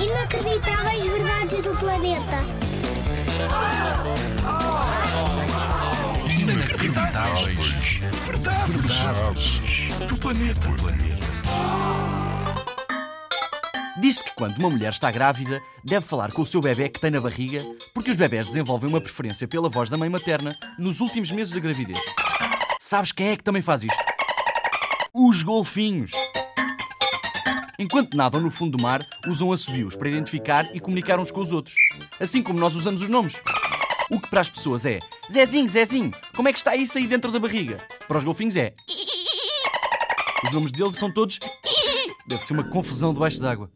Inacreditáveis verdades do planeta. Inacreditáveis. Verdades. Verdades. Do planeta. Diz-se que quando uma mulher está grávida, deve falar com o seu bebê que tem na barriga, porque os bebés desenvolvem uma preferência pela voz da mãe materna nos últimos meses da gravidez. Sabes quem é que também faz isto? Os golfinhos! Enquanto nadam no fundo do mar, usam assobios para identificar e comunicar uns com os outros. Assim como nós usamos os nomes. O que para as pessoas é Zezinho, Zezinho, como é que está isso aí dentro da barriga? Para os golfinhos é. Os nomes deles são todos. Deve ser uma confusão debaixo d'água.